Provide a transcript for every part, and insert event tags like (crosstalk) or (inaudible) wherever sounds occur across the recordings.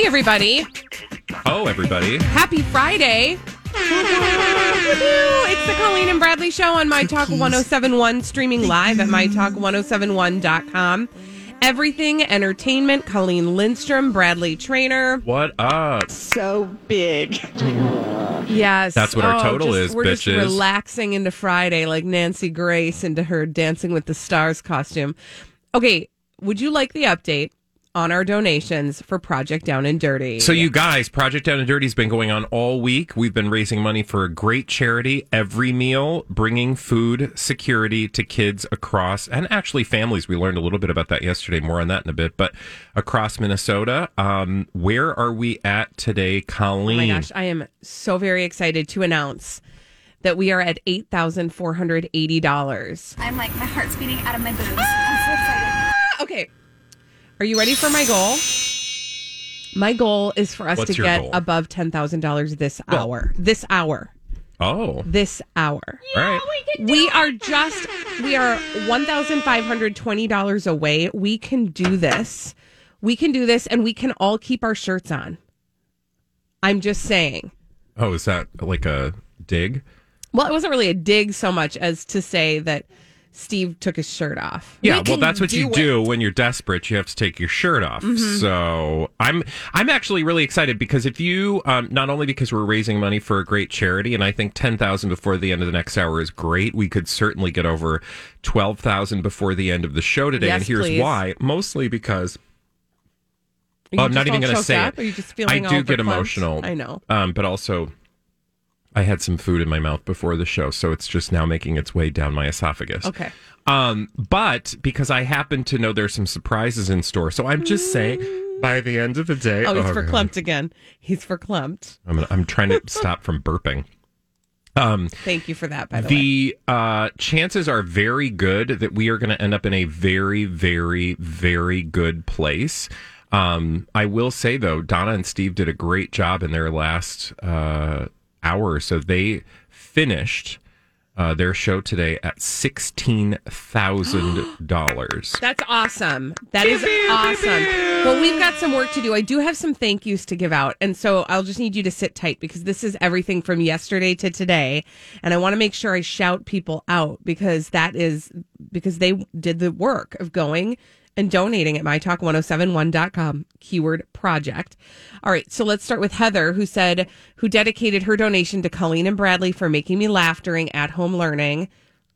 Hey, everybody. Oh, everybody. Happy Friday. it's the Colleen and Bradley Show on My Talk 1071, streaming live at MyTalk1071.com. Everything Entertainment, Colleen Lindstrom, Bradley Traynor. What up? so big. Yes. That's what our oh, total just- is, We're just bitches. relaxing into Friday like Nancy Grace into her Dancing with the Stars costume. Okay, would you like the update on our donations for Project Down and Dirty? So, you guys, Project Down and Dirty has been going on all week. We've been raising money for a great charity, Every Meal, bringing food security to kids across, and actually families. We learned a little bit about that yesterday. More on that in a bit. But across Minnesota, um, where are we at today, Colleen? Oh my gosh, I am so very excited to announce that we are at eight thousand four hundred eighty dollars. I'm like, my heart's beating out of my boobs. I'm so excited. Okay, are you ready for my goal? My goal is for us What's to get goal? above ten thousand dollars this hour. This hour. Oh, This hour. Yeah, all right. We are just we are one thousand five hundred twenty dollars away. We can do this. We can do this, and we can all keep our shirts on. I'm just saying. Oh, is that like a dig? Well, it wasn't really a dig so much as to say that Steve took his shirt off. Yeah, We well, that's what you it. do when you're desperate. You have to take your shirt off. Mm-hmm. So I'm I'm actually really excited because if you um, not only because we're raising money for a great charity, and I think ten thousand before the end of the next hour is great. We could certainly get over twelve thousand before the end of the show today, and here's please. why. Mostly because Are you I'm not even going to say up? it. Are you just I feeling all do get verklempt? emotional. I know. um, but also. I had some food in my mouth before the show, so it's just now making its way down my esophagus. Okay. Um, but because I happen to know there's some surprises in store, so I'm just saying by the end of the day. Oh, he's God. verklempt again. He's verklempt. I'm, I'm trying to (laughs) stop from burping. Um, Thank you for that, by the, way. the uh, chances are very good that we are going to end up in a very, very, very good place. Um, I will say though, Donna and Steve did a great job in their last uh, hour or so. They finished uh, their show today at sixteen thousand dollars. (gasps) That's awesome. That is awesome. Well, we've got some work to do. I do have some thank yous to give out. And so I'll just need you to sit tight because this is everything from yesterday to today. And I want to make sure I shout people out because that is because they did the work of going and donating at mytalk1071.com keyword project. All right, so let's start with Heather who said who dedicated her donation to Colleen and Bradley for making me laugh during at home learning.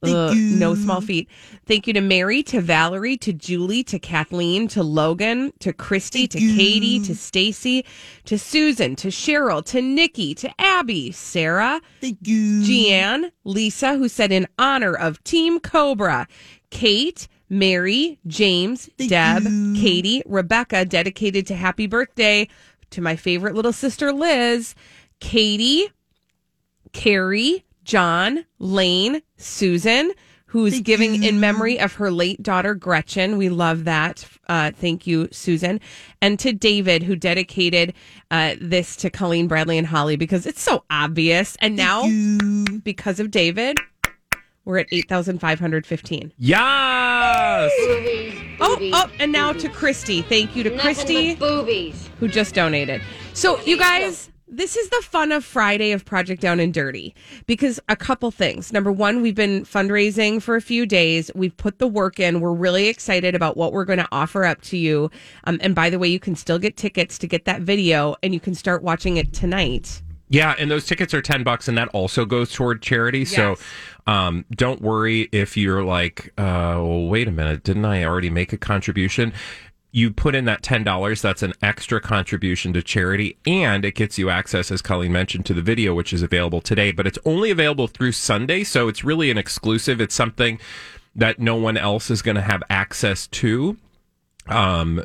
Ugh, no small feat. Thank you to Mary, to Valerie, to Julie, to Kathleen, to Logan, to Christy, to Katie, to Stacy, to Susan, to Cheryl, to Nikki, to Abby, Sarah, Thank you. Jeanne, Lisa, who said in honor of Team Cobra, Kate, Mary, James, Deb, Katie, Rebecca, dedicated to happy birthday to my favorite little sister Liz, Katie, Carrie, John, Lane, Susan, who's giving in memory of her late daughter Gretchen. We love that. Uh, thank you, Susan. And to David, who dedicated uh, this to Colleen, Bradley, and Holly because it's so obvious. And now, because of David, we're at 8,515. Yes. Oh, oh, and now to Christy. Thank you to Christy boobies. who just donated. So, you guys, This is the fun of Friday of Project Down and Dirty because a couple things. Number one, we've been fundraising for a few days. We've put the work in. We're really excited about what we're going to offer up to you. Um, and by the way, you can still get tickets to get that video and you can start watching it tonight. Yeah, and those tickets are 10 bucks and that also goes toward charity. So um, don't worry if you're like, uh, well, wait a minute, didn't I already make a contribution? You put in that $10, that's an extra contribution to charity, and it gets you access, as Colleen mentioned, to the video, which is available today, but it's only available through Sunday. So it's really an exclusive. It's something that no one else is going to have access to. Um,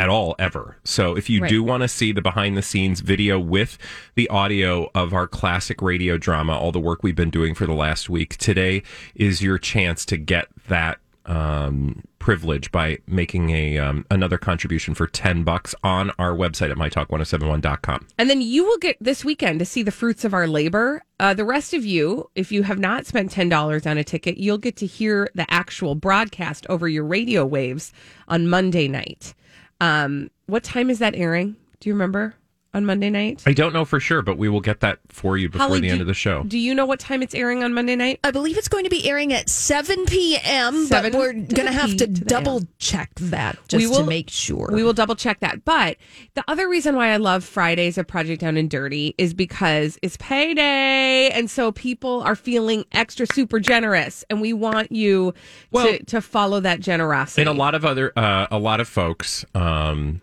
at all ever. So if you Right. do want to see the behind the scenes video with the audio of our classic radio drama, all the work we've been doing for the last week, today is your chance to get that um, privilege by making a um, another contribution for 10 bucks on our website at mytalk1071.com. And then you will get this weekend to see the fruits of our labor. Uh, the rest of you, if you have not spent $10 on a ticket, you'll get to hear the actual broadcast over your radio waves on Monday night. Um, what time is that airing? Do you remember on Monday night? I don't know for sure, but we will get that for you before Holly, the do- end of the show. Do you know what time it's airing on Monday night? I believe it's going to be airing at 7 p.m., 7 but we're going to have to, to double check that just to make sure. We will double check that. But the other reason why I love Fridays of Project Down and Dirty is because it's payday. And so people are feeling extra super generous. And we want you Well- to, to follow that generosity. and a lot of other uh, a lot of folks um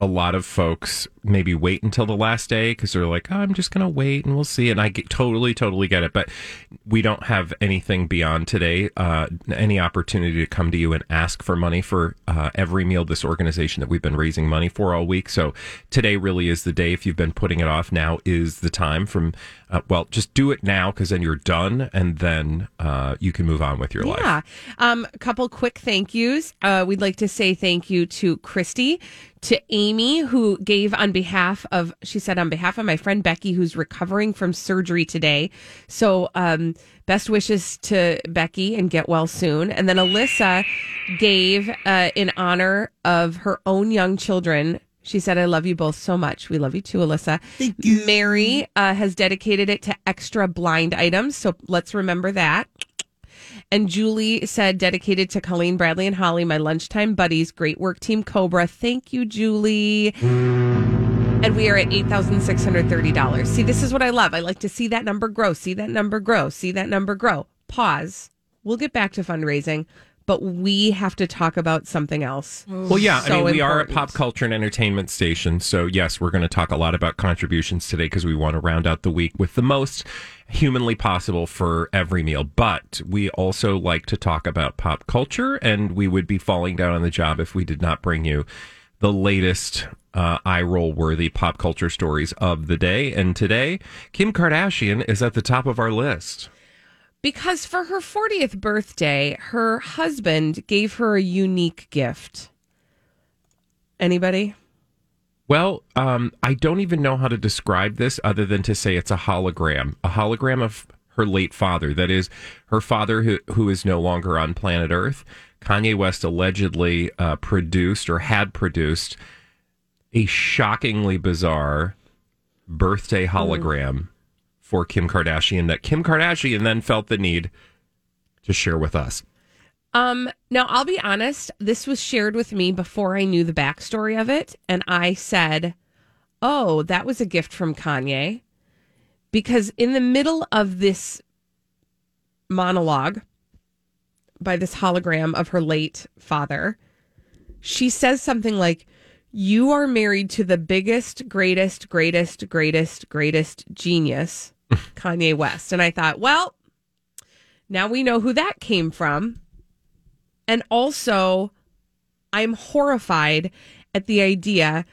a lot of folks maybe wait until the last day because they're like, oh, I'm just going to wait and we'll see. And I get, totally, totally get it. But we don't have anything beyond today, uh, any opportunity to come to you and ask for money for uh, every meal this organization that we've been raising money for all week. So today really is the day. If you've been putting it off, now is the time from, uh, well, just do it now because then you're done and then uh, you can move on with your life. Yeah. Um, a couple quick thank yous. Uh, we'd like to say thank you to Christy, to Amy, who gave on behalf of, she said, on behalf of my friend Becky, who's recovering from surgery today. So, um, best wishes to Becky and get well soon. And then Alyssa gave uh, in honor of her own young children. She said, I love you both so much. We love you too, Alyssa. Thank you. Mary uh, has dedicated it to extra blind items. So let's remember that. And Julie said, dedicated to Colleen, Bradley, and Holly, my lunchtime buddies. Great work, Team Cobra. Thank you, Julie. And we are at $8,630. See, this is what I love. I like to see that number grow, see that number grow, see that number grow. Pause. We'll get back to fundraising, but we have to talk about something else. Well, yeah, So I mean, we are a pop culture and entertainment station. So, yes, we're going to talk a lot about contributions today because we want to round out the week with the most humanly possible for every meal. But we also like to talk about pop culture, and we would be falling down on the job if we did not bring you the latest uh, eye roll worthy pop culture stories of the day. And today, Kim Kardashian is at the top of our list. Because for her 40th birthday, her husband gave her a unique gift. Anybody? Well, um, I don't even know how to describe this other than to say it's a hologram, a hologram of her late father. That is, her father who, who is no longer on planet Earth. Kanye West allegedly uh, produced or had produced a shockingly bizarre birthday hologram for Kim Kardashian that Kim Kardashian then felt the need to share with us. Um, now I'll be honest, this was shared with me before I knew the backstory of it, and I said, Oh, that was a gift from Kanye. Because in the middle of this monologue by this hologram of her late father, she says something like, You are married to the biggest, greatest, greatest, greatest, greatest genius, (laughs) Kanye West. And I thought, well, now we know who that came from. And also, I'm horrified at the idea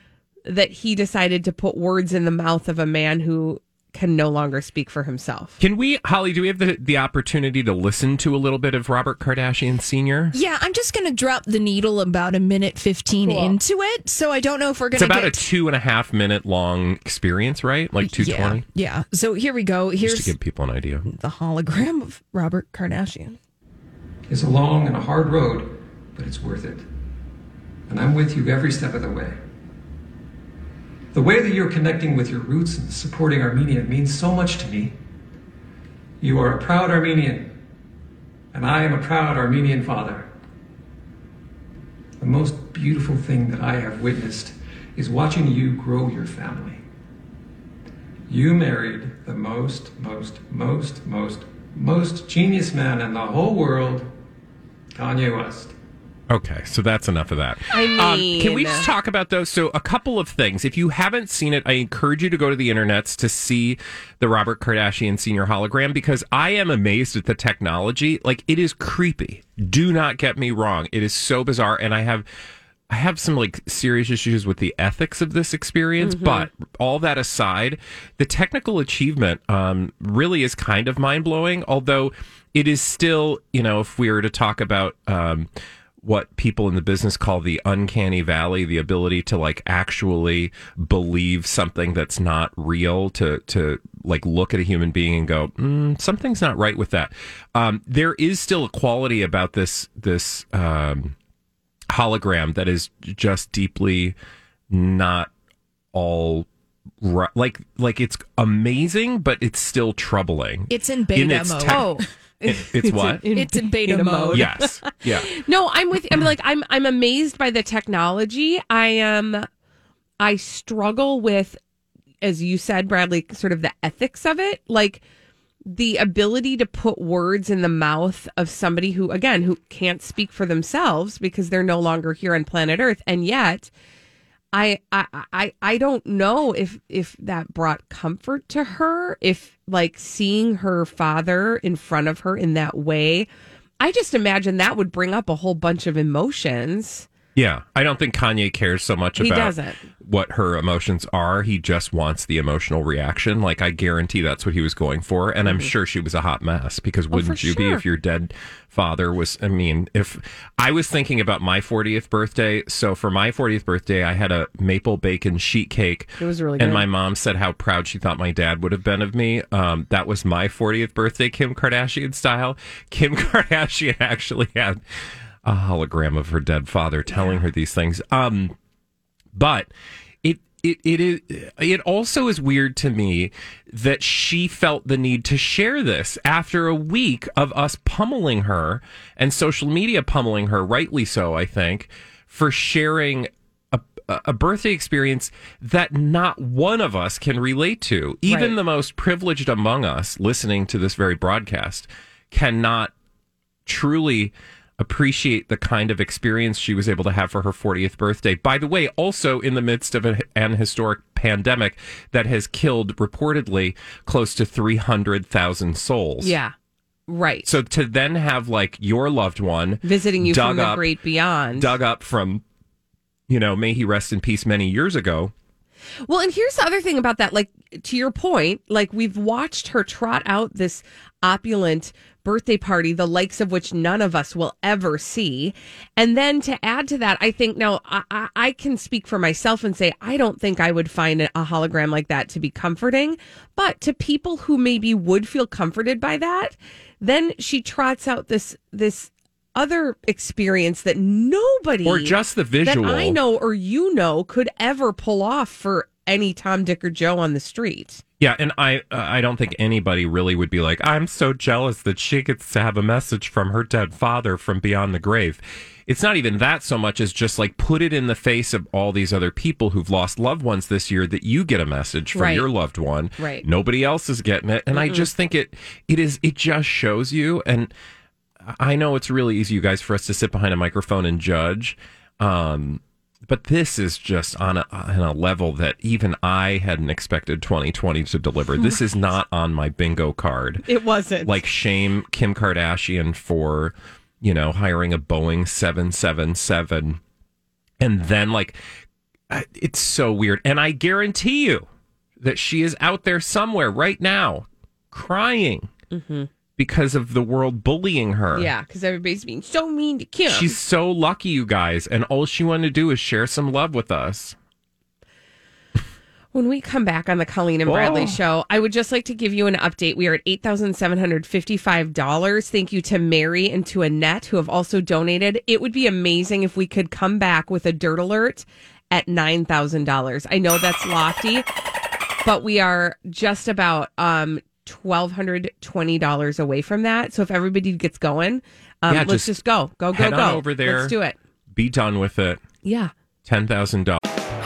that he decided to put words in the mouth of a man who can no longer speak for himself. Can we, Holly, do we have the, the opportunity to listen to a little bit of Robert Kardashian Sr.? yeah, I'm just going to drop the needle about a minute 15 Cool. into it. So I don't know if we're going to. It's about get a two and a half minute long experience, right? Like 220? yeah, yeah. So here we go. Just Here's to give people an idea. the hologram of Robert Kardashian. It's a long and a hard road, but it's worth it. And I'm with you every step of the way. The way that you're connecting with your roots and supporting Armenia means so much to me. You are a proud Armenian, and I am a proud Armenian father. The most beautiful thing that I have witnessed is watching you grow your family. You married the most, most, most, most, most genius man in the whole world, Kanye West. Okay, so that's enough of that. I Um, can we just talk about those? So, a couple of things. If you haven't seen it, I encourage you to go to the internets to see the Robert Kardashian senior hologram because I am amazed at the technology. Like, it is creepy. Do not get me wrong. It is so bizarre, and I have. I have some like serious issues with the ethics of this experience, but all that aside, the technical achievement um, really is kind of mind blowing. Although it is still, you know, if we were to talk about um, what people in the business call the uncanny valley, the ability to like actually believe something that's not real, to to like look at a human being and go, mm, something's not right with that. Um, there is still a quality about this this. Um, hologram that is just deeply not all ri- like like it's amazing but it's still troubling It's in beta its mode. tech- Oh. It- it's what It's in beta mode. yes (laughs) yeah No, I'm with. I'm like I'm. I'm amazed by the technology. I am. I struggle with, as you said, Bradley, sort of the ethics of it, like the ability to put words in the mouth of somebody who, again, who can't speak for themselves because they're no longer here on planet Earth, and yet. I, I I I don't know if if that brought comfort to her if like seeing her father in front of her in that way I just imagine that would bring up a whole bunch of emotions. Yeah i don't think kanye cares so much He about doesn't. what her emotions are he just wants the emotional reaction like i guarantee that's what he was going for and i'm sure she was a hot mess because wouldn't you be Mm-hmm. Oh, sure. if your dead father was i mean if i was thinking about my 40th birthday so for my 40th birthday i had a maple bacon sheet cake It was really good. and my mom said how proud she thought my dad would have been of me um, that was my 40th birthday kim kardashian style kim (laughs) kardashian actually had a hologram of her dead father telling her these things. Um but it it it is it also is weird to me that she felt the need to share this after a week of us pummeling her and social media pummeling her rightly so I think for sharing a, a birthday experience that not one of us can relate to. Even Right. the most privileged among us listening to this very broadcast cannot truly appreciate the kind of experience she was able to have for her 40th birthday. By the way, also in the midst of a, an historic pandemic that has killed reportedly close to 300,000 souls. Yeah. Right. So to then have like your loved one Visiting you from the great beyond. dug up from, you know, may he rest in peace many years ago. Well, and here's the other thing about that. Like, to your point, like we've watched her trot out this opulent birthday party, the likes of which none of us will ever see. And then to add to that, I think now I, I, I can speak for myself and say I don't think I would find a hologram like that to be comforting. But to people who maybe would feel comforted by that, then she trots out this this other experience that nobody Or just the visual. that I know or you know could ever pull off for any Tom, Dick, or Joe on the street. Yeah, and I uh, I don't think anybody really would be like, I'm so jealous that she gets to have a message from her dead father from beyond the grave. It's not even that so much as just like put it in the face of all these other people who've lost loved ones this year that you get a message from Right. your loved one. Right. Nobody else is getting it. And I just think it it is it just shows you and I know it's really easy, you guys, for us to sit behind a microphone and judge. Um, but this is just on a, on a level that even I hadn't expected 2020 to deliver. (laughs) This is not on my bingo card. It wasn't Like shame Kim Kardashian for, you know, hiring a Boeing 777. And then like, it's so weird. And I guarantee you that she is out there somewhere right now crying mm-hmm. Because of the world bullying her. yeah, because everybody's being so mean to Kim. She's so lucky, you guys, and all she wanted to do is share some love with us. When we come back on the Colleen and Bradley Oh. show, I would just like to give you an update. We are at eight thousand seven hundred fifty-five dollars. Thank you to Mary and to Annette who have also donated. It would be amazing if we could come back with a dirt alert at $9,000. I know that's lofty, but we are just about um, $1,220 away from that. So if everybody gets going, um, Yeah, let's just just go, go, go, go. over there. Let's do it. Be done with it. Yeah. Ten thousand dollars.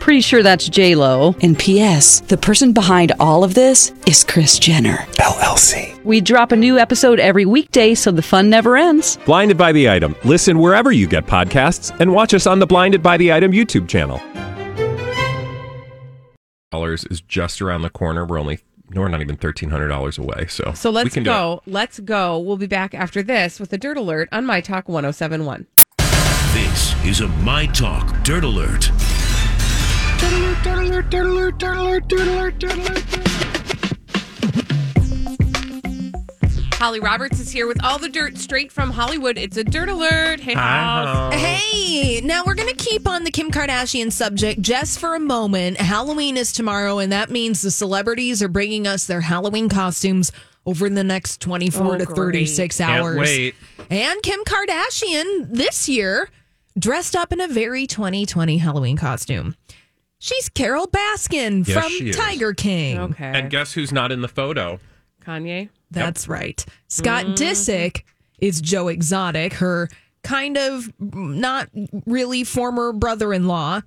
Pretty sure that's J Lo. And P.S. The person behind all of this is Kris Jenner LLC. We drop a new episode every weekday, so the fun never ends. Blinded by the item. Listen wherever you get podcasts, and watch us on the Blinded by the Item YouTube channel. Dollars is just around the corner. We're only no, we're not even thirteen hundred dollars away. So So let's can do it. go. Let's go. We'll be back after this with a dirt alert on My Talk 1071. This is a My Talk Dirt Alert. Holly Roberts is here with all the dirt straight from Hollywood. It's a dirt alert. Hey, Hi, House. Hey, now we're going to keep on the Kim Kardashian subject just for a moment. Halloween is tomorrow, and that means the celebrities are bringing us their Halloween costumes over the next 24 Oh, to great. 36 Can't hours. wait. And Kim Kardashian this year dressed up in a very 2020 Halloween costume. She's Carole Baskin Yes, from she is. Tiger King. Okay. And guess who's not in the photo? Kanye. That's right. Scott Mm-hmm. Disick is Joe Exotic, her kind of not really former brother in law.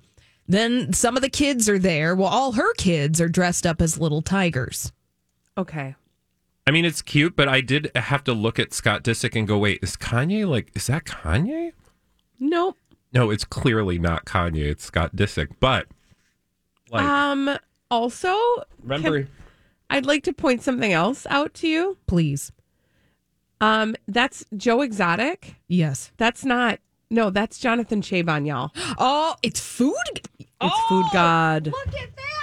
Then some of the kids are there. Well, all her kids are dressed up as little tigers. Okay. I mean, it's cute, but I did have to look at Scott Disick and go, "Wait, is Kanye like? Is that Kanye? Nope. No, it's clearly not Kanye. It's Scott Disick." But like, Um. Also, remember, can- I'd like to point something else out to you. Please. Um. That's Joe Exotic. Yes. That's not. No, that's Jonathan Cheban, y'all. (gasps) Oh, it's food. It's Food God. Look at that.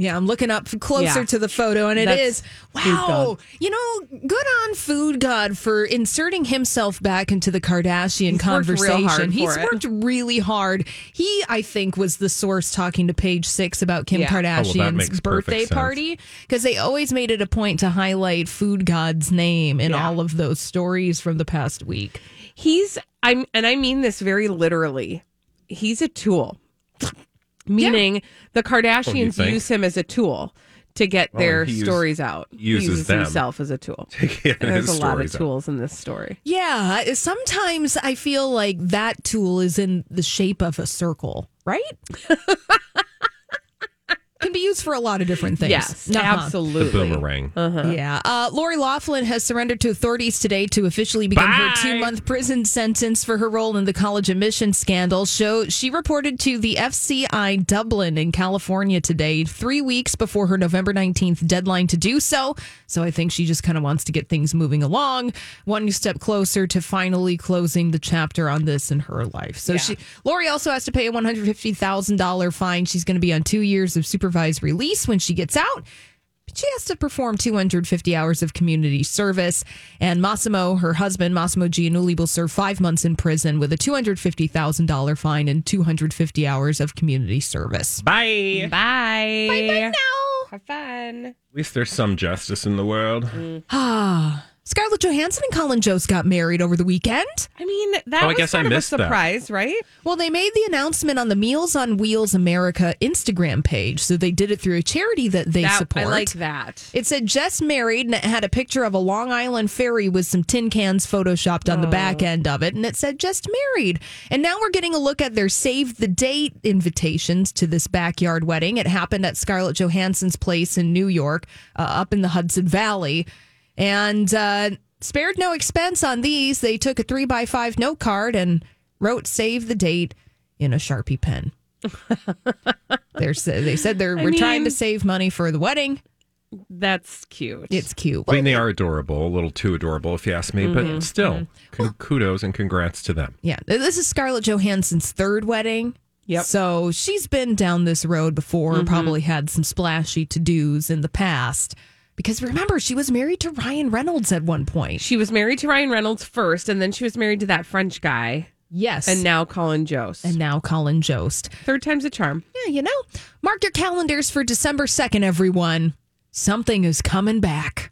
Yeah, I'm looking up closer Yeah. to the photo, and it That's is wow. You know, good on Food God for inserting himself back into the Kardashian He's conversation. hard He's it. worked really hard. He, I think, was the source talking to Page Six about Kim Yeah. Oh, well, Kardashian's birthday party because they always made it a point to highlight Food God's name in Yeah. all of those stories from the past week. He's. I'm, and I mean this very literally. He's a tool. Meaning the oh, Kardashians think? use him as a tool to get Oh, their he use- stories out. uses he uses himself as a tool. (laughs) Yeah, there's a lot of stories out. tools in this story. Yeah, uh, sometimes I feel like that tool is in the shape of a circle, right? (laughs) Can be used for a lot of different things. Yes, Uh-huh. absolutely. the boomerang. Yeah. Uh, Lori Loughlin has surrendered to authorities today to officially begin her two month prison sentence for her role in the college admission scandal. So she reported to the FCI Dublin in California today, three weeks before her November 19th deadline to do so. So I think she just kind of wants to get things moving along, one step closer to finally closing the chapter on this in her life. So she, Lori also has to pay a $150,000 fine. She's going to be on two years of supervised release when she gets out. She has to perform 250 hours of community service. And Mossimo, her husband, Mossimo Giannulli, will serve five months in prison with a $250,000 fine and 250 hours of community service. Bye. Bye. Bye bye now. Have fun. At least there's some justice in the world. Ah. Scarlett Johansson and Colin Jost got married over the weekend. I mean, that Oh, I was guess I sort of a missed that. surprise, right? Well, they made the announcement on the Meals on Wheels America Instagram page. So they did it through a charity that they That- support. I like that. It said just married and it had a picture of a Long Island ferry with some tin cans photoshopped on the back end of it. And it said just married. And now we're getting a look at their save the date invitations to this backyard wedding. It happened at Scarlett Johansson's place in New York, uh, up in the Hudson Valley. And uh, spared no expense on these. They took a three by five note card and wrote save the date in a Sharpie pen. (laughs) They're, they said they're I we're trying to save money for the wedding. That's cute. It's cute. I mean, they are adorable, a little too adorable, if you ask me. Mhm. But still, con- kudos and congrats to them. Yeah, this is Scarlett Johansson's third wedding. Yep. So she's been down this road before, Mhm. probably had some splashy to dos in the past. Because remember, she was married to Ryan Reynolds at one point. She was married to Ryan Reynolds first, and then she was married to that French guy. Yes. And now Colin Jost. And now Colin Jost. Third time's a charm. Yeah, you know, mark your calendars for December 2nd, everyone. Something is coming back.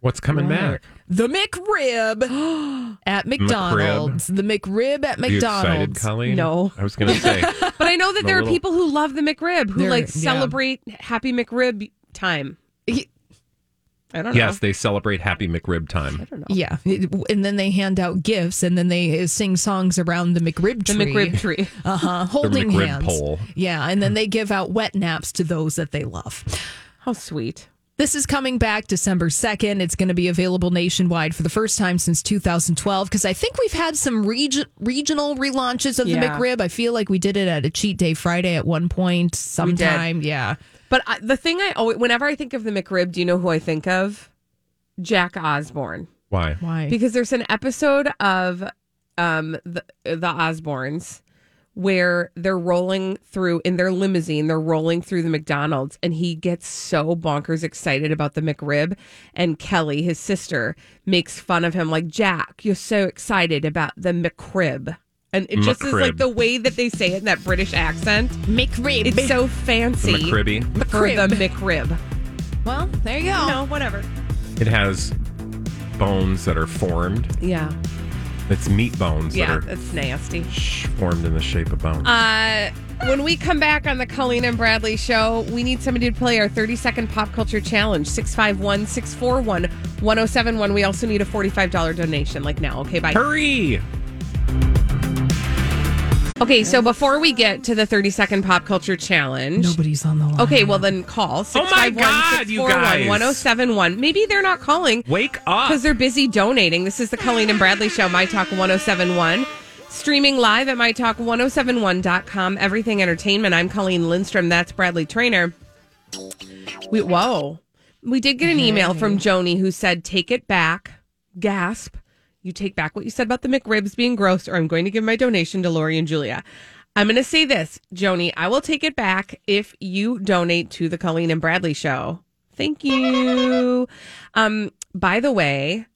What's coming back? The McRib (gasps) at McDonald's. The McRib at Are you excited, McDonald's. Colleen? No. I was going to say. (laughs) But I know that A there are little- people who love the McRib, who They're- like yeah. celebrate Happy McRib time. I don't know. Yes, they celebrate Happy McRib time. Yeah, and then they hand out gifts, and then they sing songs around the McRib tree. The tree. McRib tree. (laughs) uh huh, holding McRib hands. pole. Yeah, and then they give out wet naps to those that they love. How sweet. This is coming back December 2nd. It's going to be available nationwide for the first time since 2012 because I think we've had some regi- regional relaunches of the Yeah. McRib. I feel like we did it at a cheat day Friday at one point sometime. Yeah. But I, the thing I always, whenever I think of the McRib, do you know who I think of? Jack Osbourne. Why? Why? Because there's an episode of um the the Osbournes where they're rolling through in their limousine, they're rolling through the McDonald's and he gets so bonkers excited about the McRib and Kelly, his sister, makes fun of him like, "Jack, you're so excited about the McRib." And it just is like the way that they say it in that British accent. McRib. It's so fancy. The McRibby. For the McRib. McRib. Well, there you go. No, whatever. It has bones that are formed. Yeah. It's meat bones Yeah, that that's nasty. formed in the shape of bones. Uh, when we come back on the Colleen and Bradley show, we need somebody to play our 30 second pop culture challenge 651 641 1071. We also need a $45 donation, like now. Okay, bye. Hurry! Okay, so before we get to the 30 second pop culture challenge. Nobody's on the line. Okay, well then call Oh my God, you guys. 1071. Maybe they're not calling Wake up! because they're busy donating. This is the Colleen and Bradley show, My Talk 1071. Streaming live at MyTalk1071.com. Everything Entertainment. I'm Colleen Lindstrom. That's Bradley Traynor. We, whoa. We did get an email from Joni who said, take it back. Gasp. You take back what you said about the McRibs being gross, or I'm going to give my donation to Lori and Julia. I'm going to say this, Joni. I will take it back if you donate to the Colleen and Bradley show. Thank you. Um, by the way,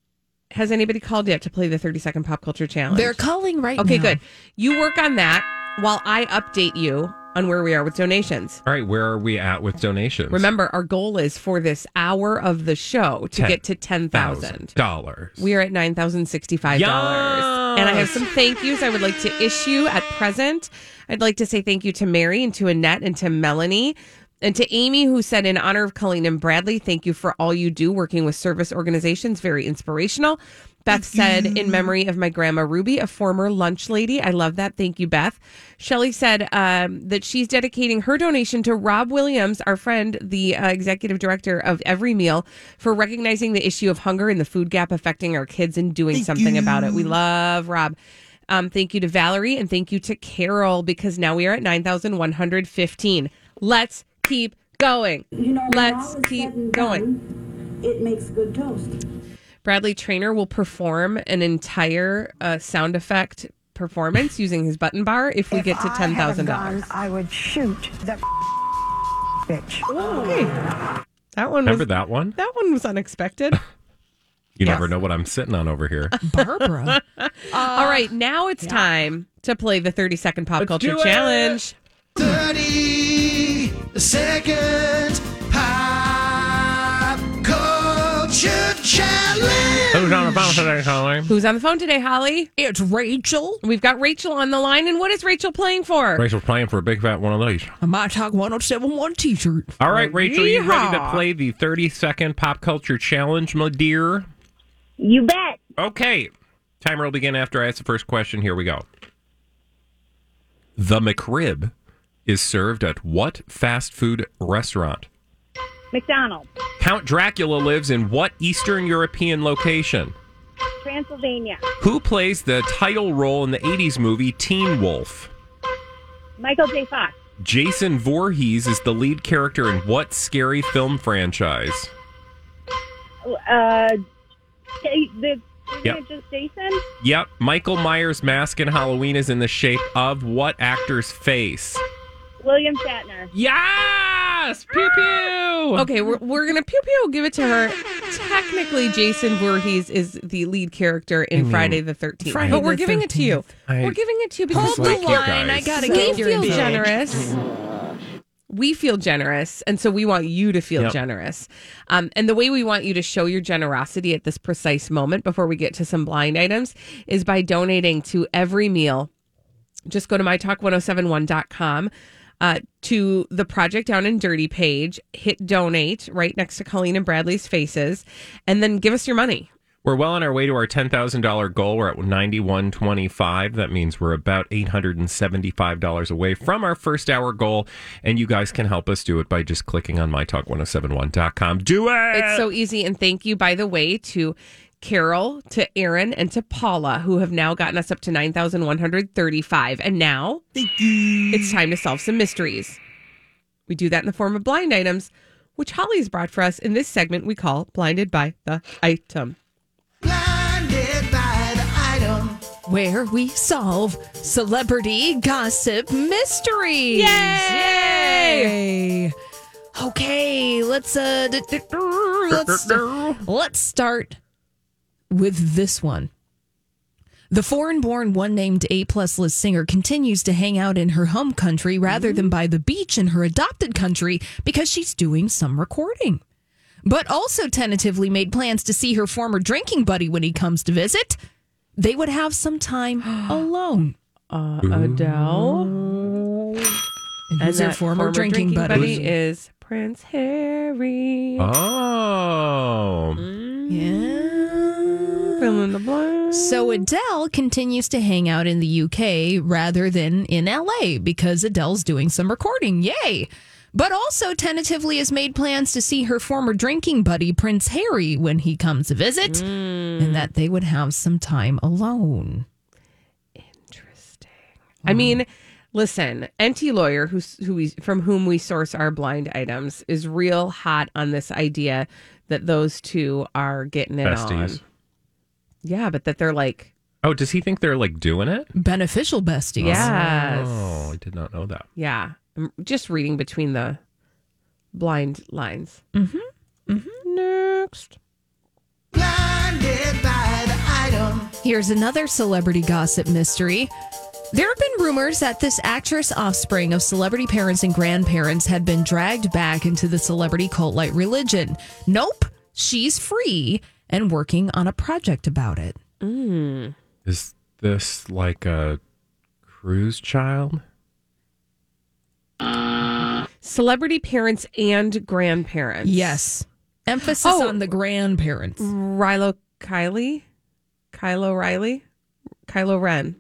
has anybody called yet to play the 30 second pop culture challenge? They're calling right now. Okay, now. good. You work on that while I update you on where we are with donations. All right, where are we at with donations? Remember, our goal is for this hour of the show to Ten get to 10,000. dollars. We are at $9,065. Yes! And I have some thank yous I would like to issue at present. I'd like to say thank you to Mary and to Annette and to Melanie. And to Amy, who said, in honor of Colleen and Bradley, thank you for all you do working with service organizations. Very inspirational. Beth said, in memory of my grandma Ruby, a former lunch lady. I love that. Thank you, Beth. Shelly said um, that she's dedicating her donation to Rob Williams, our friend, the uh, executive director of Every Meal, for recognizing the issue of hunger and the food gap affecting our kids and doing something about it. We love Rob. Um, thank you to Valerie and thank you to Carol because now we are at 9,115. Let's keep going. You know, Let's keep going. done, It makes good toast. Bradley Traynor will perform an entire uh, sound effect performance (sighs) using his button bar if we If get to I ten had a thousand dollars. I would shoot that bitch. Okay. That one Remember was that one? that one was unexpected. (laughs) You Yes. never know what I'm sitting on over here. (laughs) Barbara. All right, now it's time to play the thirty second pop Let's culture do it. challenge. 30 second culture challenge. Who's on the phone today, Colleen? Who's on the phone today, Holly? It's Rachel. We've got Rachel on the line, and what is Rachel playing for? Rachel's playing for a big fat one of these. A My Talk 1071 t shirt. All right, Rachel, you ready to play the 30 second pop culture challenge, my dear? You bet. Okay. Timer will begin after I ask the first question. Here we go. The McRib is served at what fast food restaurant? McDonald's, Count Dracula lives in what Eastern European location? Transylvania, Who plays the title role in the 80s movie Teen Wolf? Michael J. Fox. Jason Voorhees is the lead character in what scary film franchise? Uh, the, Yep. it just Jason? Yep. Michael Myers' mask in Halloween is in the shape of what actor's face? William Shatner. Yes! Pew pew! Okay, we're, we're gonna pew pew give it to her. Technically, Jason Voorhees is the lead character in mean, Friday the Thirteenth, but we're the giving it to you. I- we're giving it to you because Hold like the you line. I gotta we get your feel generous. We feel generous, and so we want you to feel Yep. generous. Um, and the way we want you to show your generosity at this precise moment, before we get to some blind items, is by donating to every meal. Just go to mytalk1071.com uh, to the Project Down and Dirty page, hit donate right next to Colleen and Bradley's faces, and then give us your money. We're well on our way to our $10,000 goal. We're at 9125. That means we're about $875 away from our first hour goal. And you guys can help us do it by just clicking on mytalk1071.com. Do it! It's so easy. And thank you, by the way, to Carol, to Aaron, and to Paula, who have now gotten us up to 9,135. And now it's time to solve some mysteries. We do that in the form of blind items, which Holly's brought for us in this segment we call Blinded by the Item. Blinded by the item. where we solve celebrity gossip mysteries. Yay! Okay, let's uh d- d- let's (laughs) let's start with this one. The foreign-born one-named A-plus list singer continues to hang out in her home country rather than by the beach in her adopted country because she's doing some recording. But also tentatively made plans to see her former drinking buddy when he comes to visit. They would have some time (gasps) alone. Uh, Adele. And And who's her that former, drinking, buddy? is Prince Harry. Oh. Yeah. Fill in the blanks. So Adele continues to hang out in the UK rather than in LA because Adele's doing some recording. Yay! But also tentatively has made plans to see her former drinking buddy Prince Harry when he comes to visit, hmm. and that they would have some time alone. Interesting. I hmm. mean, listen, Enty lawyer, who's who we from whom we source our blind items, is real hot on this idea that those two are getting it Besties. on. Yeah, but that they're like, Oh, does he think they're like doing it? Beneficial besties. yes, Oh, I did not know that. yeah. I'm just reading between the blind lines. Mm-hmm. Mm-hmm. Next. Blinded by the item. Here's another celebrity gossip mystery. There have been rumors that this actress offspring of celebrity parents and grandparents had been dragged back into the celebrity cult like religion. Nope, she's free and working on a project about it. Mm. Is this like a cruise child? Celebrity parents and grandparents. Yes. Emphasis Oh. on the grandparents. Rilo Kiley, Kylo Riley, Kylo Ren,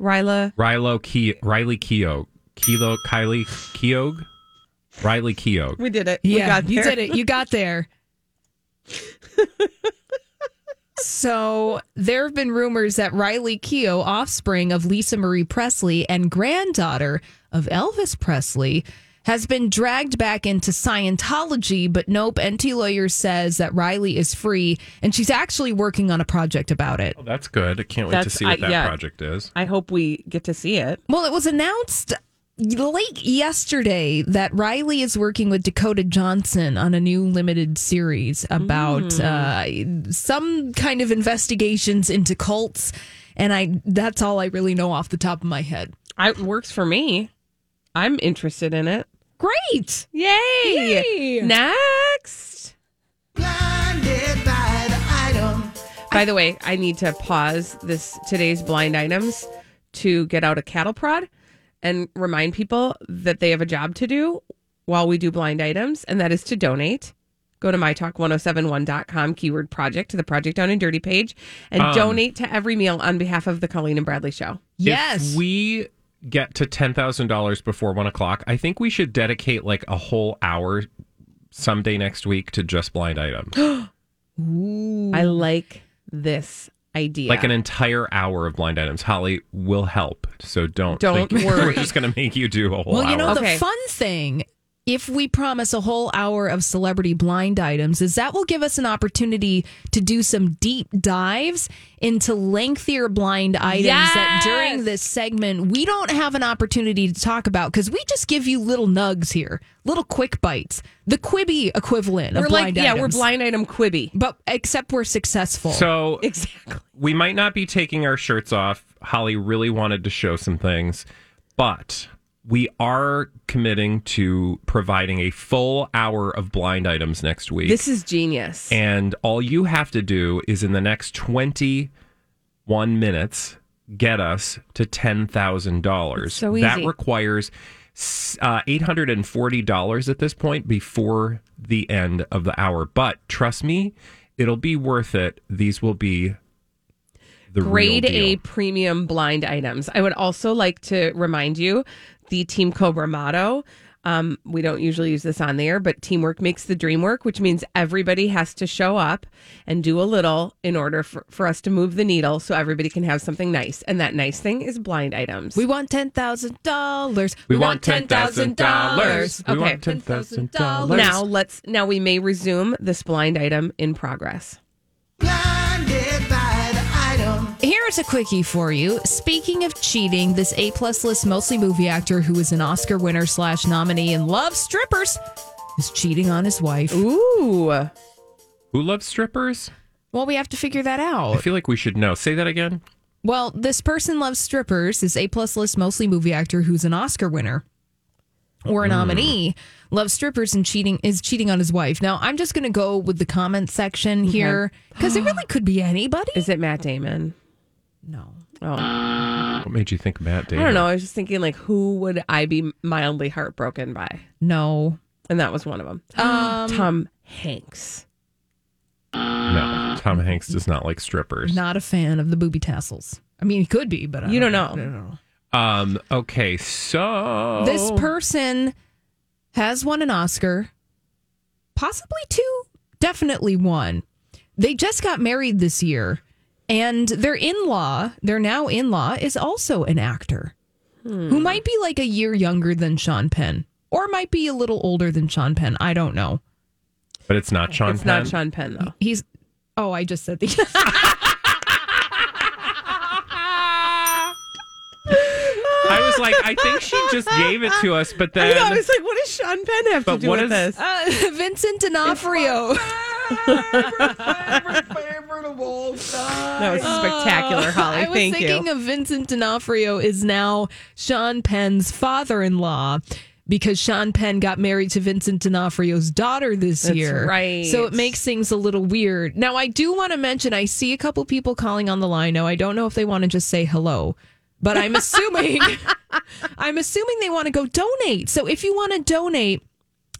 Ryla. Rilo Ke- Riley Keough. Kilo Kylie Keogh? Riley Keough. We did it. We Yeah, got you did it. You got there. So there have been rumors that Riley Keough, offspring of Lisa Marie Presley and granddaughter of Elvis Presley, has been dragged back into Scientology. But nope, Enty Lawyer says that Riley is free and she's actually working on a project about it. Oh, that's good. I can't wait That's- to see what I- that yeah. project is. I hope we get to see it. Well, it was announced late yesterday that Riley is working with Dakota Johnson on a new limited series about uh, some kind of investigations into cults, and I that's all I really know off the top of my head. It works for me. I'm interested in it. Great! Yay! Yay! Next. Blinded by the item. By the way, I need to pause this today's blind items to get out a cattle prod and remind people that they have a job to do while we do blind items, and that is to donate. Go to mytalk1071.com keyword project to the Project Down and Dirty page and Um, donate to every meal on behalf of the Colleen and Bradley show. Yes. If we get to $10,000 before one o'clock, I think we should dedicate like a whole hour someday next week to just blind items. (gasps) (gasps) I like this idea. Like an entire hour of blind items. Holly will help. So don't Don't think (laughs) worry. We're just going to make you do a whole Well, hour. you know, Okay. the fun thing, if we promise a whole hour of celebrity blind items, is that will give us an opportunity to do some deep dives into lengthier blind items that during this segment we don't have an opportunity to talk about because we just give you little nugs here, little quick bites, the Quibi equivalent of we're like, blind yeah, items. we're blind item Quibi But except we're successful. So Exactly. we might not be taking our shirts off. Holly really wanted to show some things, but we are committing to providing a full hour of blind items next week. This is genius. and all you have to do is in the next 21 minutes get us to $10,000. so easy. That requires uh, $840 at this point before the end of the hour. But trust me, it'll be worth it. These will be grade A premium blind items. I would also like to remind you the Team Cobra motto. Um, we don't usually use this on there, but teamwork makes the dream work, which means everybody has to show up and do a little in order for, for us to move the needle so everybody can have something nice. And that nice thing is blind items. we want ten thousand dollars. We want $10,000. We Okay. want $10,000. now let's now we may resume this blind item in progress. Blinded by the item. Here's a quickie for you. Speaking of cheating, this A plus list mostly movie actor who is an Oscar winner slash nominee and loves strippers is cheating on his wife. Ooh. Who loves strippers? Well, we have to figure that out. I feel like we should know. Say that again. Well, this person loves strippers. This A plus list mostly movie actor who's an Oscar winner or a hmm. nominee loves strippers and cheating is cheating on his wife. Now, I'm just going to go with the comment section here because it really could be anybody. Is it Matt Damon? No. Oh. What made you think Matt David? I don't know. I was just thinking, like, who would I be mildly heartbroken by? No. And that was one of them. (gasps) Um, Tom Hanks. No, Tom Hanks does not like strippers. Not a fan of the booby tassels. I mean, he could be, but I You don't I know. don't know. Um. Okay. So This person has won an Oscar, possibly two, definitely one. They just got married this year, and their in law, their now in law, is also an actor who might be like a year younger than Sean Penn, or might be a little older than Sean Penn. I don't know. but it's not Sean it's Penn. not Sean Penn, though. He's. Oh, I just said the. (laughs) (laughs) I was like, I think she just gave it to us, but I then know. I was like, what does Sean Penn have to But do what with is- this? Uh, (laughs) Vincent D'Onofrio. (laughs) That was spectacular, Holly. I was Thank thinking you. of Vincent D'Onofrio is now Sean Penn's father-in-law because Sean Penn got married to Vincent D'Onofrio's daughter this That's year. right. So it makes things a little weird. Now I do want to mention I see a couple people calling on the line. Now I don't know if they want to just say hello. But I'm assuming (laughs) I'm assuming they want to go donate. So if you want to donate,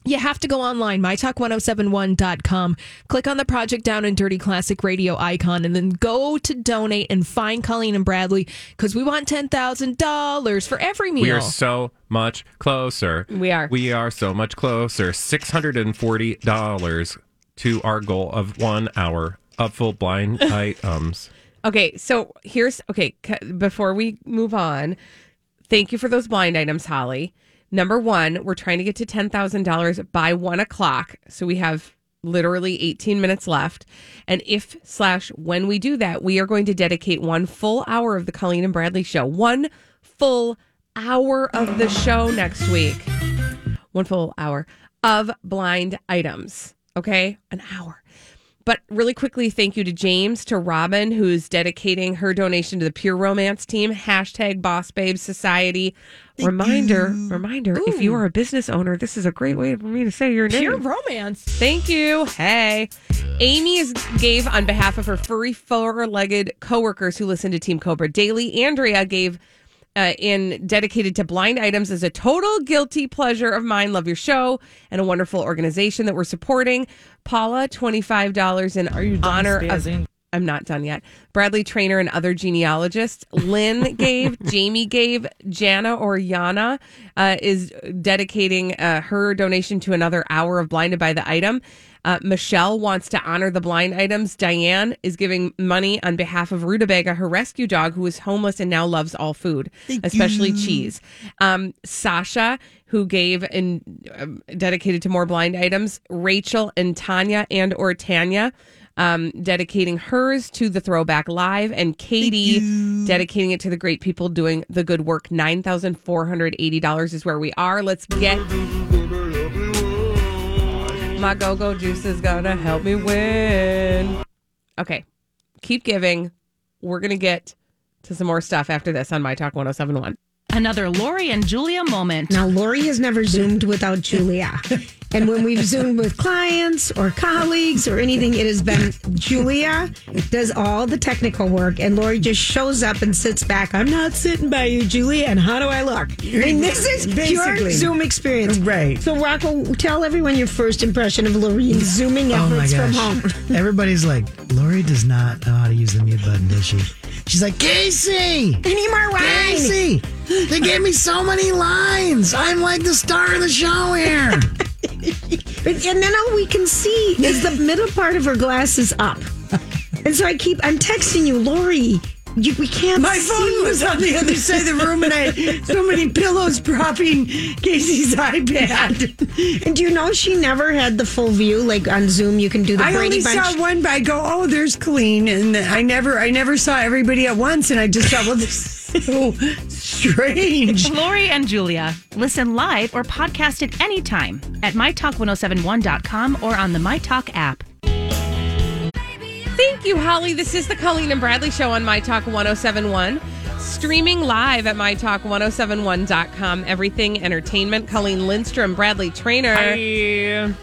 you have to go online, mytalk1071.com, click on the Project Down and Dirty Classic Radio icon, and then go to donate and find Colleen and Bradley because we want $10,000 for every meal. we are so much closer. We are. We are so much closer. Six hundred and forty dollars to our goal of one hour of full blind (laughs) items. Okay, so here's okay. c- Before we move on, thank you for those blind items, Holly. Number one, we're trying to get to ten thousand dollars by one o'clock, so we have literally eighteen minutes left. And if slash when we do that, we are going to dedicate one full hour of the Colleen and Bradley show, one full hour of the show next week, one full hour of blind items. Okay, an hour. But really quickly, thank you to James, to Robin, who's dedicating her donation to the Pure Romance team. Hashtag Boss Babe Society. reminder, reminder, if you are a business owner, this is a great way for me to say your name. Pure romance. Thank you. Hey. Amy is, gave on behalf of her furry four-legged coworkers who listen to Team Cobra daily. Andrea gave uh, in dedicated to blind items is a total guilty pleasure of mine. Love your show and a wonderful organization that we're supporting. Paula, twenty five dollars in honor of I'm not done yet. Bradley Traynor and other genealogists. Lynn (laughs) gave, Jamie gave, Jana or Yana uh, is dedicating uh, her donation to another hour of Blinded by the Item. Uh, Michelle wants to honor the blind items. Diane is giving money on behalf of Rutabaga, her rescue dog, who is homeless and now loves all food, especially cheese. Um, Sasha, who gave and um, dedicated to more blind items. Rachel and Tanya and or Tanya um, dedicating hers to the Throwback Live, and Katie dedicating it to the great people doing the good work. Nine thousand four hundred eighty dollars is where we are. Let's get. My go go juice is gonna help me win. Okay, keep giving. We're gonna get to some more stuff after this on My Talk 1071. Another Lori and Julia moment. Now, Lori has never Zoomed without Julia. (laughs) And when we've Zoomed with clients or colleagues or anything, it has been Julia does all the technical work, and Lori just shows up and sits back. I'm not sitting by you, Julia, and how do I look? I mean, this is your Basically. Zoom experience. Right. So, Rocco, tell everyone your first impression of Lori's Zooming Oh my efforts from home. (laughs) Everybody's like, Lori does not know how to use the mute button, does she? She's like, Casey! Any more wine? Casey! They gave me so many lines. I'm like the star of the show here. (laughs) And then all we can see is the middle part of her glasses up. And so I keep, I'm texting you, Lori. You, we can't My see phone was on the other side of the room, and I had so many pillows propping Casey's iPad. And do you know she never had the full view? Like on Zoom, you can do the I Brady only Bunch. saw one, but I go, "Oh, there's Colleen," and I never, I never saw everybody at once, and I just thought, "Well, this is so strange." Lori and Julia. Listen live or podcast at any time at mytalk1071.com or on the MyTalk app. Thank you, Holly. This is the Colleen and Bradley Show on MyTalk 1071. Streaming live at mytalk1071.com. Everything entertainment. Colleen Lindstrom, Bradley Traynor. Hi.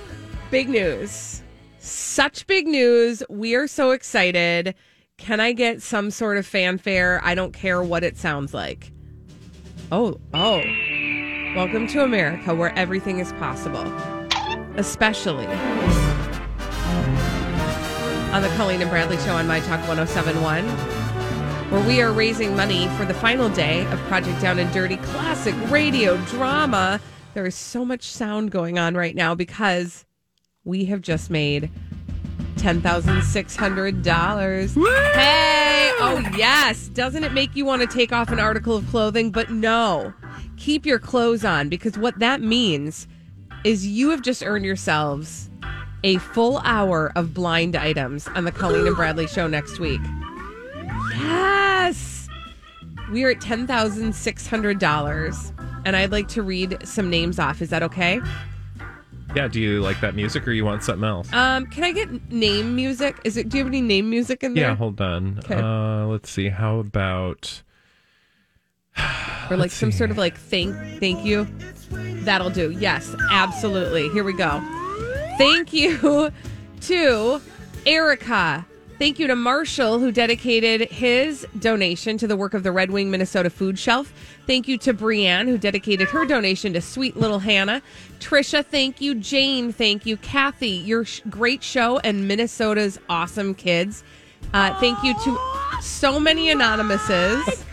Big news. Such big news. We are so excited. Can I get some sort of fanfare? I don't care what it sounds like. Oh, oh. Welcome to America where everything is possible. Especially on the Colleen and Bradley Show on My Talk 1071, where we are raising money for the final day of Project Down and Dirty classic radio drama. There is so much sound going on right now because we have just made $10,600. Hey! Oh, yes. Doesn't it make you want to take off an article of clothing? But no. Keep your clothes on because what that means is you have just earned yourselves a full hour of blind items on the Colleen and (gasps) Bradley show next week. Yes. We are at $10,600 and I'd like to read some names off. Is that okay? Yeah, do you like that music or you want something else? Um, can I get name music? Is it do you have any name music in there? Yeah, hold on. Okay. Uh, let's see. How about (sighs) or like some sort of like thank thank you. That'll do. Yes, absolutely. Here we go. Thank you (laughs) to Erica. Thank you to Marshall, who dedicated his donation to the work of the Red Wing Minnesota Food Shelf. Thank you to Brienne, who dedicated her donation to sweet little Hannah. Trisha, thank you. Jane, thank you. Kathy, your sh- great show and Minnesota's awesome kids. Uh, thank you to so many anonymouses.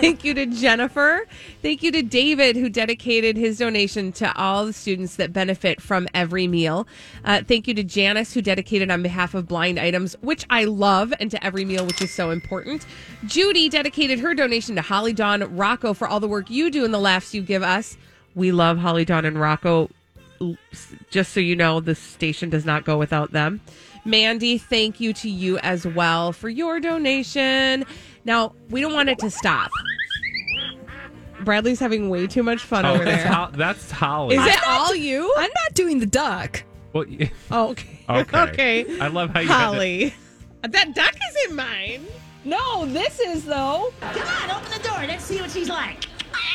(laughs) Thank you to Jennifer. Thank you to David, who dedicated his donation to all the students that benefit from every meal. Uh, thank you to Janice, who dedicated on behalf of Blind Items, which I love, and to every meal, which is so important. Judy dedicated her donation to Holly Dawn Rocco for all the work you do and the laughs you give us. We love Holly Dawn and Rocco. Just so you know, the station does not go without them. Mandy, thank you to you as well for your donation. Now, we don't want it to stop. Bradley's having way too much fun Oh, over that's, there. Ho- that's Holly. Is it all you? I'm not doing the duck. Well, y- (laughs) Oh, okay. (laughs) Okay. okay. I love how you had to- Holly. That duck isn't mine. No, this is though. Come on, open the door. Let's see what she's like.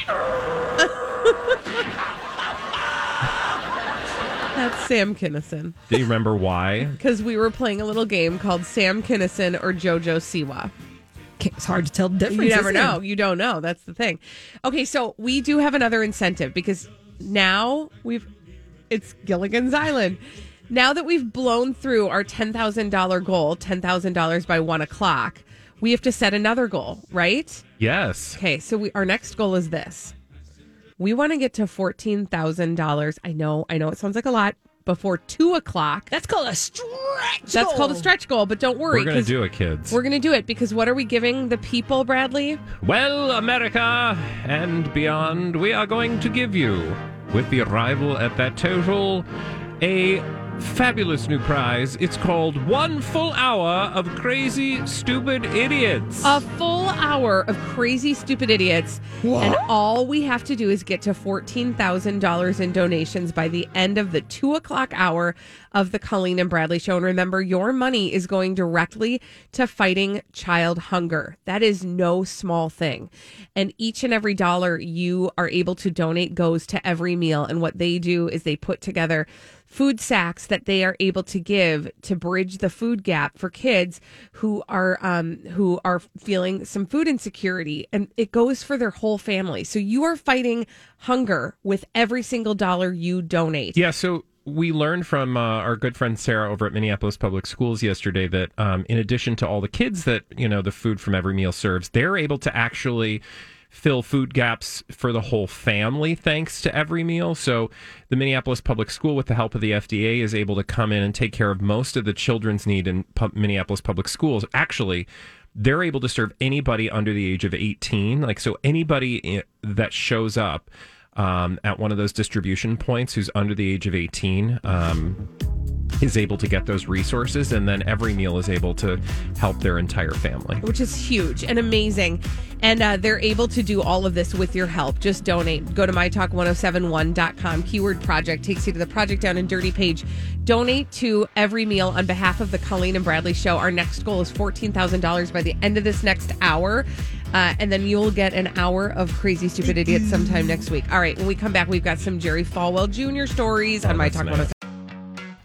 (laughs) That's Sam Kinison. Do you remember why? (laughs) Because we were playing a little game called Sam Kinison or JoJo Siwa. It's hard to tell the difference. You never isn't it? know. You don't know. That's the thing. Okay, so we do have another incentive because now we've it's Gilligan's Island. now that we've blown through our $10,000 goal, $10,000 by one o'clock, we have to set another goal, right? Yes. Okay, so we, our next goal is this. We want to get to $14,000. I know, I know it sounds like a lot before two o'clock. That's called a stretch. That's goal. called a stretch goal, but don't worry. We're going to do it, kids. We're going to do it because what are we giving the people, Bradley? Well, America and beyond, we are going to give you, with the arrival at that total, a fabulous new prize. It's called One Full Hour of Crazy Stupid Idiots. A full hour of crazy, stupid idiots. And all we have to do is get to $14,000 in donations by the end of the two o'clock hour of the Colleen and Bradley show. And remember, your money is going directly to fighting child hunger. That is no small thing. And each and every dollar you are able to donate goes to every meal. And what they do is they put together food sacks that they are able to give to bridge the food gap for kids who are um, who are feeling some food insecurity, and it goes for their whole family. So you are fighting hunger with every single dollar you donate. Yeah, so we learned from uh, our good friend Sarah over at Minneapolis Public Schools yesterday that um, in addition to all the kids that you know the food from every meal serves, they're able to actually fill food gaps for the whole family thanks to every meal. So the Minneapolis Public School, with the help of the FDA, is able to come in and take care of most of the children's need in pu- Minneapolis Public Schools. Actually. They're able to serve anybody under the age of 18. Like, so anybody i- that shows up um, at one of those distribution points who's under the age of 18 um, is able to get those resources. And then every meal is able to help their entire family. which is huge and amazing. And uh, they're able to do all of this with your help. Just donate. Go to mytalk1071.com. Keyword project takes you to the project down and dirty page. Donate to every meal on behalf of the Colleen and Bradley show. Our next goal is $14,000 by the end of this next hour. Uh, and then you'll get an hour of crazy stupid idiots sometime next week. All right, when we come back, we've got some Jerry Falwell Jr. stories on My Talk 107.